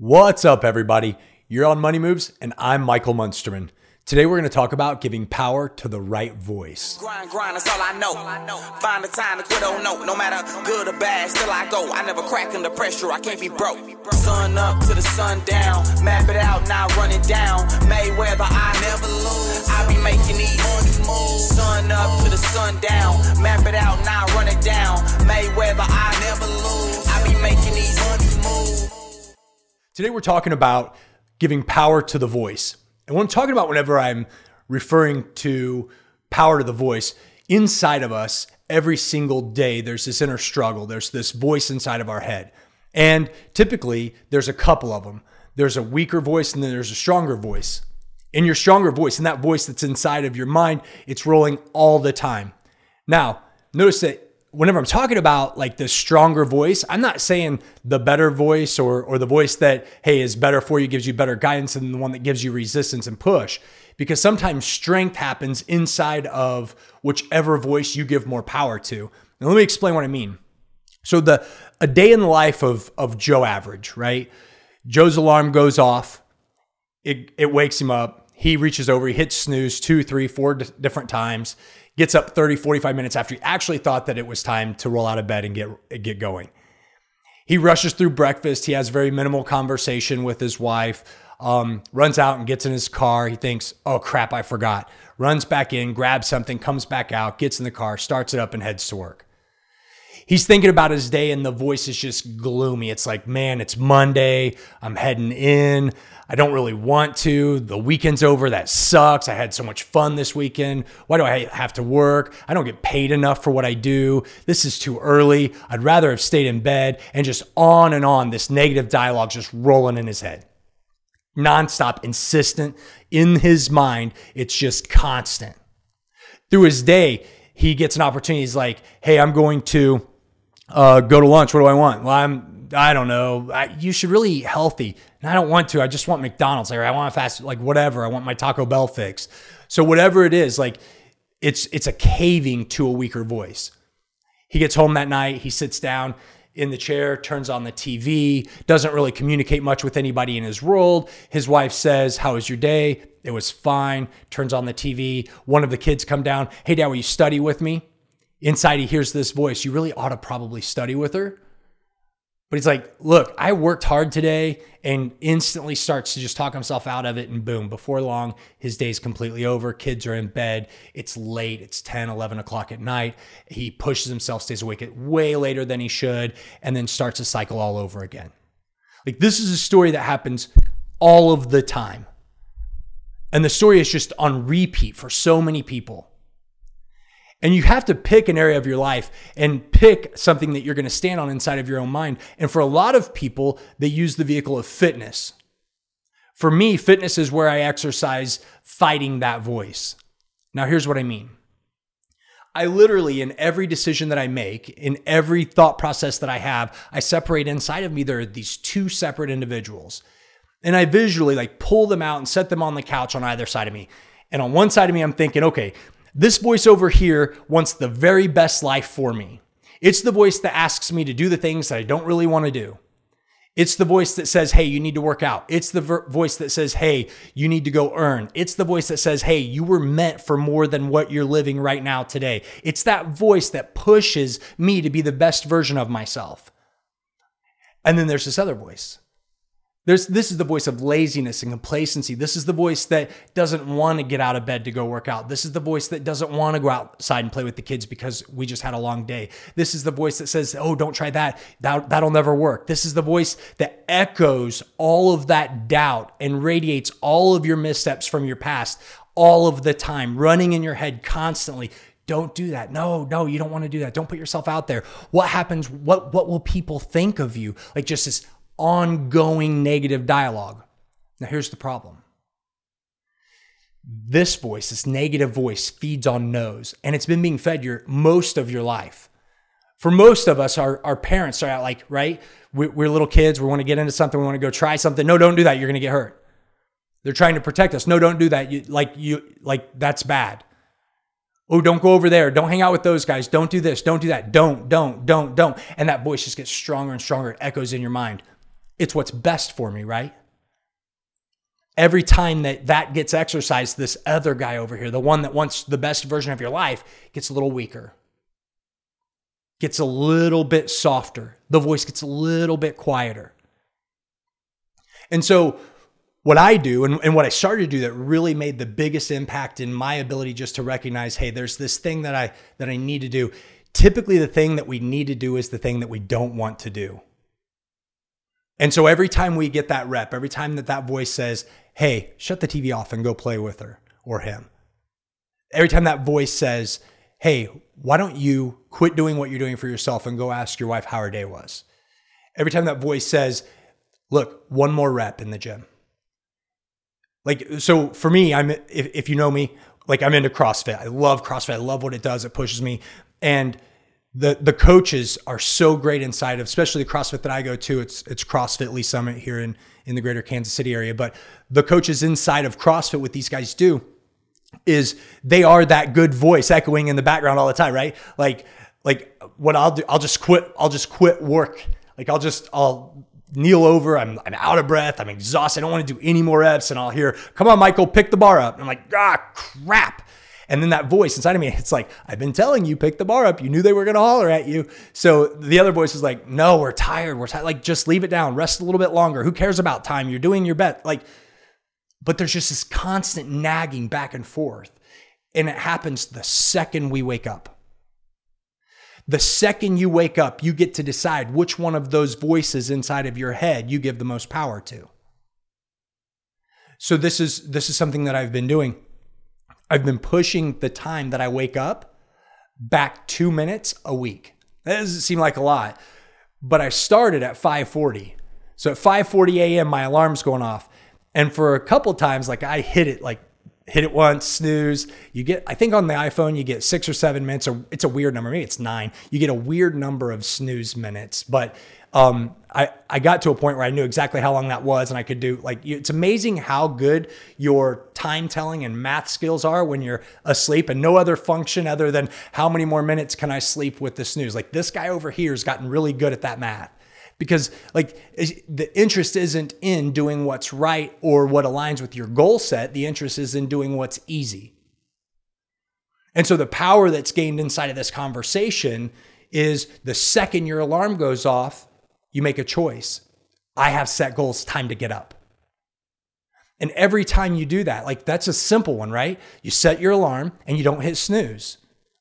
What's up, everybody? You're on Money Moves, and I'm Michael Munsterman. Today, we're going to talk about giving power to the right voice. Grind, grind, that's all I know. Find the time to quit, no. No matter good or bad, still I go. I never crack under pressure, I can't be broke. Sun up to the sun down. Map it out, now run it down. Mayweather, I never lose. I be making these moves. Sun up to the sun down. Map it out, now run it down. Mayweather, I never Today, we're talking about giving power to the voice. And what I'm talking about whenever I'm referring to power to the voice, inside of us, every single day, there's this inner struggle. There's this voice inside of our head. And typically, there's a couple of them. There's a weaker voice and then there's a stronger voice. In your stronger voice, and that voice that's inside of your mind, it's rolling all the time. Now, notice that whenever I'm talking about like the stronger voice, I'm not saying the better voice or or the voice that hey is better for you, gives you better guidance than the one that gives you resistance and push. Because sometimes strength happens inside of whichever voice you give more power to. Now let me explain what I mean. So the a day in the life of of Joe Average, right? Joe's alarm goes off. It it wakes him up. He reaches over, he hits snooze two, three, four d- different times gets up 30, 45 minutes after he actually thought that it was time to roll out of bed and get, get going. He rushes through breakfast. He has very minimal conversation with his wife, um, runs out and gets in his car. He thinks, oh crap, I forgot. Runs back in, grabs something, comes back out, gets in the car, starts it up, and heads to work. He's thinking about his day, and the voice is just gloomy. It's like, man, it's Monday. I'm heading in. I don't really want to. The weekend's over. That sucks. I had so much fun this weekend. Why do I have to work? I don't get paid enough for what I do. This is too early. I'd rather have stayed in bed and just on and on. This negative dialogue just rolling in his head. Nonstop, insistent in his mind. It's just constant. Through his day, he gets an opportunity. He's like, hey, I'm going to uh, go to lunch. What do I want? Well, I'm I don't know. I, you should really eat healthy. And I don't want to. I just want McDonald's. Like I want fast, like whatever. I want my Taco Bell fix. So whatever it is, like it's it's a caving to a weaker voice. He gets home that night. He sits down in the chair, turns on the TV, doesn't really communicate much with anybody in his world. His wife says, How was your day? It was fine. Turns on the TV. One of the kids come down. Hey, dad, will you study with me? Inside, he hears this voice. You really ought to probably study with her. But he's like, look, I worked hard today and instantly starts to just talk himself out of it. And boom, before long, his day's completely over. Kids are in bed. It's late. It's 10, 11 o'clock at night. He pushes himself, stays awake way later than he should, and then starts a cycle all over again. Like, this is a story that happens all of the time. And the story is just on repeat for so many people. And you have to pick an area of your life and pick something that you're going to stand on inside of your own mind. And for a lot of people, they use the vehicle of fitness. For me, fitness is where I exercise fighting that voice. Now, here's what I mean. I literally, in every decision that I make, in every thought process that I have, I separate inside of me, there are these two separate individuals. And I visually like pull them out and set them on the couch on either side of me. And on one side of me, I'm thinking, okay, this voice over here wants the very best life for me. It's the voice that asks me to do the things that I don't really want to do. It's the voice that says, hey, you need to work out. It's the ver- voice that says, hey, you need to go earn. It's the voice that says, hey, you were meant for more than what you're living right now today. It's that voice that pushes me to be the best version of myself. And then there's this other voice there's, this is the voice of laziness and complacency. This is the voice that doesn't want to get out of bed to go work out. This is the voice that doesn't want to go outside and play with the kids because we just had a long day. This is the voice that says, "Oh, don't try that. that that'll never work." This is the voice that echoes all of that doubt and radiates all of your missteps from your past all of the time, running in your head constantly. Don't do that. No, no, you don't want to do that. Don't put yourself out there. What happens? What what will people think of you? Like just this ongoing negative dialogue. Now, here's the problem this voice, this negative voice, feeds on no's, and it's been being fed your most of your life. For most of us, our, our parents are like, right? We're, we're little kids. We want to get into something. We want to go try something. No, don't do that. You're going to get hurt. They're trying to protect us. No, don't do that. You like you like that's bad. Oh, don't go over there. Don't hang out with those guys. Don't do this. Don't do that. Don't, don't, don't, don't. And that voice just gets stronger and stronger. It echoes in your mind. It's what's best for me, right? Every time that that gets exercised, this other guy over here, the one that wants the best version of your life, gets a little weaker, gets a little bit softer. The voice gets a little bit quieter. And so, what I do and, and what I started to do that really made the biggest impact in my ability just to recognize, hey, there's this thing that I that I need to do. Typically, the thing that we need to do is the thing that we don't want to do. And so every time we get that rep, every time that that voice says, hey, shut the TV off and go play with her or him, every time that voice says, hey, why don't you quit doing what you're doing for yourself and go ask your wife how her day was? Every time that voice says, look, one more rep in the gym. Like, so for me, I'm, if, if you know me, like I'm into CrossFit. I love CrossFit. I love what it does. It pushes me. And the the coaches are so great inside of, especially the CrossFit that I go to. It's it's CrossFit Lee Summit here in in the greater Kansas City area. But the coaches inside of CrossFit, what these guys do is they are that good voice echoing in the background all the time, right? Like like what I'll do, I'll just quit. I'll just quit work. Like I'll just I'll kneel over. I'm I'm out of breath. I'm exhausted. I don't want to do any more reps, and I'll hear, "Come on, Michael, pick the bar up." And I'm like, ah, crap. And then that voice inside of me, it's like, I've been telling you, pick the bar up. You knew they were going to holler at you. So the other voice is like, no, we're tired. We're tired. Like, just leave it down. Rest a little bit longer. Who cares about time? You're doing your bet. Like, but there's just this constant nagging back and forth. And it happens the second we wake up. The second you wake up, you get to decide which one of those voices inside of your head you give the most power to. So this is this is something that I've been doing I've been pushing the time that I wake up back two minutes a week. That doesn't seem like a lot, but I started at 5:40. So at 5:40 a.m. my alarm's going off, and for a couple times, like I hit it like hit it once, snooze. You get, I think on the iPhone, you get six or seven minutes, or it's a weird number. Maybe it's nine. You get a weird number of snooze minutes, but um, I, I got to a point where I knew exactly how long that was, and I could do like it's amazing how good your time telling and math skills are when you're asleep, and no other function other than how many more minutes can I sleep with the snooze. Like this guy over here has gotten really good at that math because like the interest isn't in doing what's right or what aligns with your goal set. The interest is in doing what's easy. And so the power that's gained inside of this conversation is the second your alarm goes off, you make a choice. I have set goals, time to get up. And every time you do that, like that's a simple one, right? You set your alarm and you don't hit snooze.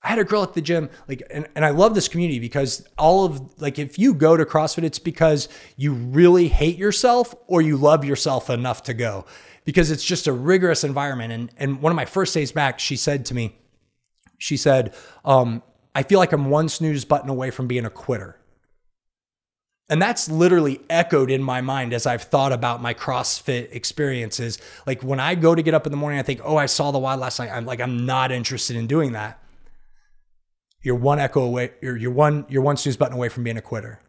I had a girl at the gym, like, and, and I love this community because all of, like, if you go to CrossFit, it's because you really hate yourself or you love yourself enough to go because it's just a rigorous environment. And, and one of my first days back, she said to me, she said, um, I feel like I'm one snooze button away from being a quitter. And that's literally echoed in my mind as I've thought about my CrossFit experiences. Like when I go to get up in the morning, I think, oh, I saw the WOD last night. I'm like, I'm not interested in doing that. You're one echo away, you're, you're one, you're one snooze button away from being a quitter.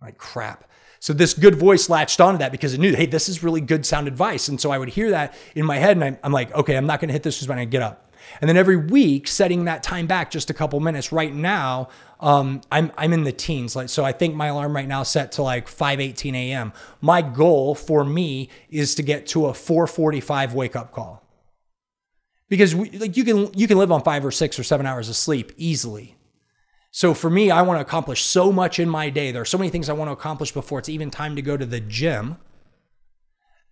Like crap. So this good voice latched onto that because it knew, hey, this is really good sound advice. And so I would hear that in my head and I'm, I'm like, okay, I'm not going to hit this when I get up. And then every week, setting that time back just a couple minutes. Right now, um, I'm I'm in the teens. Like so, I think my alarm right now set to like 5:18 a.m. My goal for me is to get to a 4:45 wake up call. Because we, like you can you can live on five or six or seven hours of sleep easily. So for me, I want to accomplish so much in my day. There are so many things I want to accomplish before it's even time to go to the gym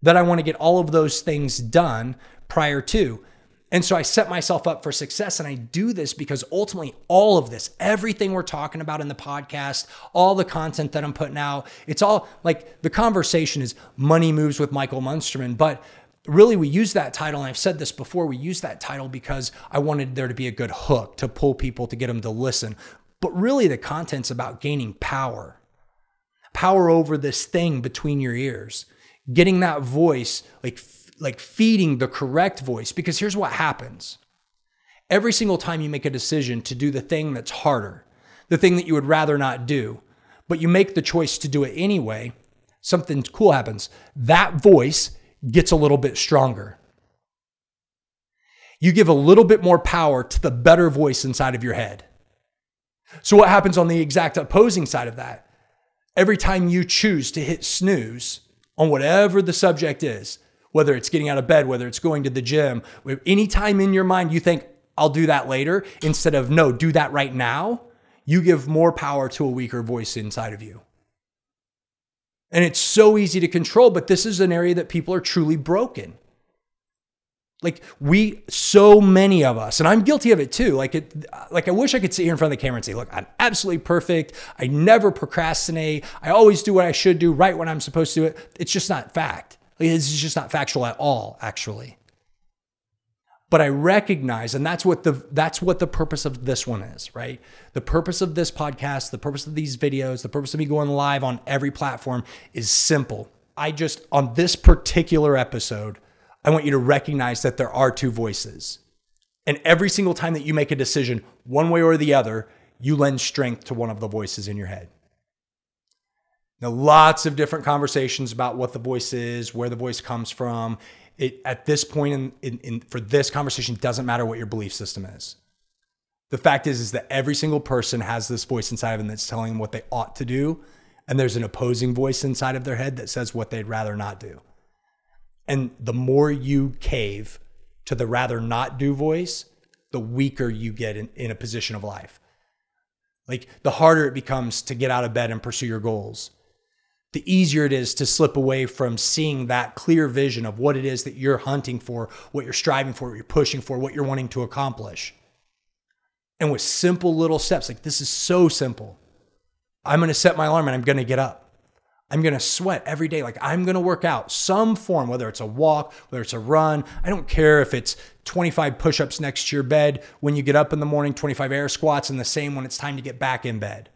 that I want to get all of those things done prior to. And so I set myself up for success. And I do this because ultimately, all of this, everything we're talking about in the podcast, all the content that I'm putting out, it's all like the conversation is money moves with Michael Munsterman. But really, we use that title. And I've said this before we use that title because I wanted there to be a good hook to pull people to get them to listen. But really, the content's about gaining power power over this thing between your ears, getting that voice like like feeding the correct voice because here's what happens. Every single time you make a decision to do the thing that's harder, the thing that you would rather not do, but you make the choice to do it anyway, something cool happens. That voice gets a little bit stronger. You give a little bit more power to the better voice inside of your head. So, what happens on the exact opposing side of that? Every time you choose to hit snooze on whatever the subject is, whether it's getting out of bed, whether it's going to the gym, any time in your mind you think, I'll do that later, instead of, no, do that right now, you give more power to a weaker voice inside of you. And it's so easy to control, but this is an area that people are truly broken. Like we, so many of us, and I'm guilty of it too. Like it, like I wish I could sit here in front of the camera and say, "Look, I'm absolutely perfect. I never procrastinate. I always do what I should do, right when I'm supposed to do it." It's just not fact. Like, it's just not factual at all, actually. But I recognize, and that's what the that's what the purpose of this one is, right? The purpose of this podcast, the purpose of these videos, the purpose of me going live on every platform is simple. I just on this particular episode I want you to recognize that there are two voices. And every single time that you make a decision, one way or the other, you lend strength to one of the voices in your head. Now, lots of different conversations about what the voice is, where the voice comes from. It at this point in, in, in for this conversation doesn't matter what your belief system is. The fact is, is that every single person has this voice inside of them that's telling them what they ought to do, and there's an opposing voice inside of their head that says what they'd rather not do. And the more you cave to the rather not do voice, the weaker you get in, in a position of life. Like the harder it becomes to get out of bed and pursue your goals, the easier it is to slip away from seeing that clear vision of what it is that you're hunting for, what you're striving for, what you're pushing for, what you're wanting to accomplish. And with simple little steps, like this is so simple. I'm going to set my alarm and I'm going to get up. I'm going to sweat every day. Like I'm going to work out some form, whether it's a walk, whether it's a run. I don't care if it's 25 push ups next to your bed when you get up in the morning, 25 air squats, and the same when it's time to get back in bed.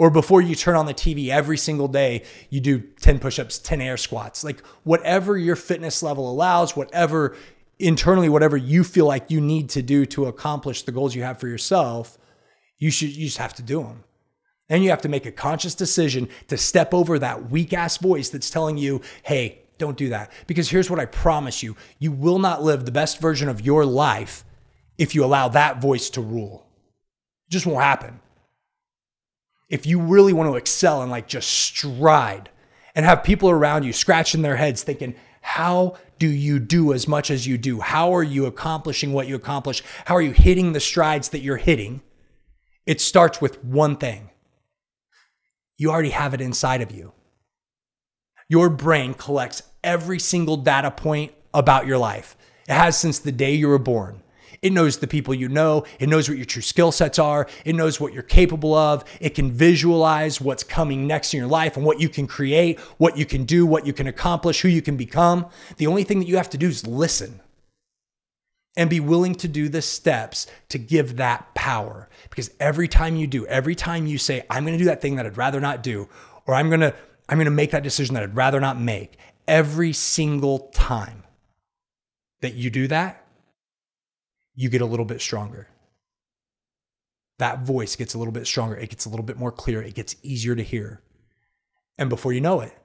Or before you turn on the TV every single day, you do 10 push ups, 10 air squats. Like whatever your fitness level allows, whatever internally, whatever you feel like you need to do to accomplish the goals you have for yourself, you should, you just have to do them. Then you have to make a conscious decision to step over that weak ass voice that's telling you, hey, don't do that. Because here's what I promise you you will not live the best version of your life if you allow that voice to rule. It just won't happen. If you really want to excel and like just stride and have people around you scratching their heads thinking, how do you do as much as you do? How are you accomplishing what you accomplish? How are you hitting the strides that you're hitting? It starts with one thing you already have it inside of you. Your brain collects every single data point about your life. It has since the day you were born. It knows the people you know. It knows what your true skill sets are. It knows what you're capable of. It can visualize what's coming next in your life and what you can create, what you can do, what you can accomplish, who you can become. The only thing that you have to do is listen and be willing to do the steps to give that power. Because every time you do, every time you say, I'm going to do that thing that I'd rather not do, or I'm going to, I'm going to make that decision that I'd rather not make, every single time that you do that, you get a little bit stronger. That voice gets a little bit stronger. It gets a little bit more clear. It gets easier to hear. And before you know it,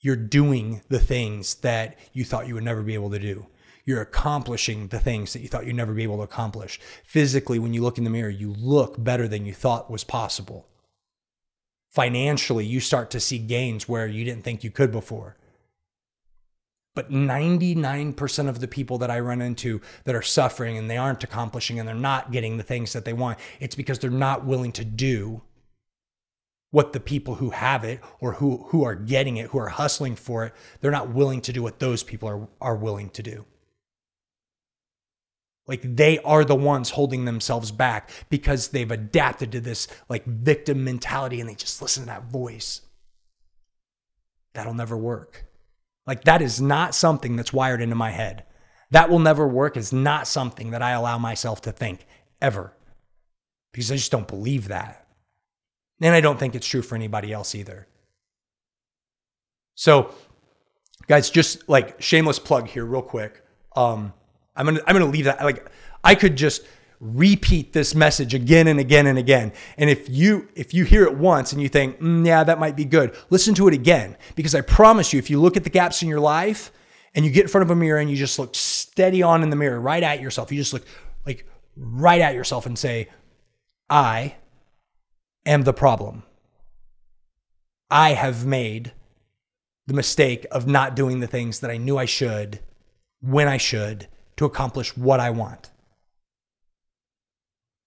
you're doing the things that you thought you would never be able to do you're accomplishing the things that you thought you'd never be able to accomplish. Physically, when you look in the mirror, you look better than you thought was possible. Financially, you start to see gains where you didn't think you could before. But 99% of the people that I run into that are suffering and they aren't accomplishing and they're not getting the things that they want, it's because they're not willing to do what the people who have it or who, who are getting it, who are hustling for it, they're not willing to do what those people are, are willing to do. Like they are the ones holding themselves back because they've adapted to this like victim mentality and they just listen to that voice. That'll never work. Like that is not something that's wired into my head. That will never work is not something that I allow myself to think ever because I just don't believe that. And I don't think it's true for anybody else either. So, guys, just like shameless plug here, real quick. Um, I'm gonna I'm gonna leave that like I could just repeat this message again and again and again. And if you if you hear it once and you think, mm, yeah, that might be good, listen to it again because I promise you, if you look at the gaps in your life and you get in front of a mirror and you just look steady on in the mirror, right at yourself, you just look like right at yourself and say, I am the problem. I have made the mistake of not doing the things that I knew I should when I should to accomplish what I want.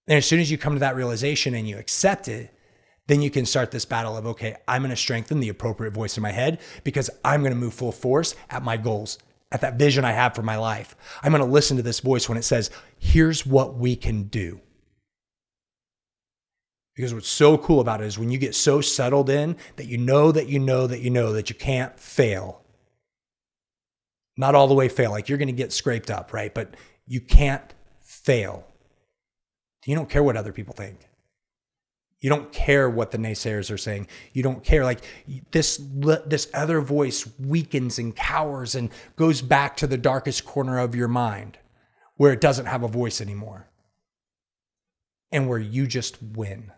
And as soon as you come to that realization and you accept it, then you can start this battle of, okay, I'm going to strengthen the appropriate voice in my head because I'm going to move full force at my goals, at that vision I have for my life. I'm going to listen to this voice when it says, here's what we can do. Because what's so cool about it is when you get so settled in that you know that you know that you know that you can't fail. Not all the way fail, like you're going to get scraped up, right? But you can't fail. You don't care what other people think. You don't care what the naysayers are saying. You don't care. Like this, this other voice weakens and cowers and goes back to the darkest corner of your mind where it doesn't have a voice anymore and where you just win.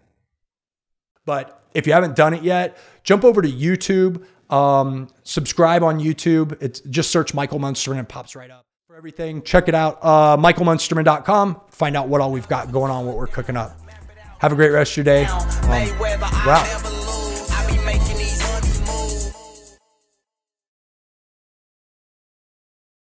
But if you haven't done it yet, jump over to YouTube, um, subscribe on YouTube. It's just search Michael Munster and it pops right up everything. Check it out, uh, michaelmunsterman.com. Find out what all we've got going on, what we're cooking up. Have a great rest of your day. Um, wow.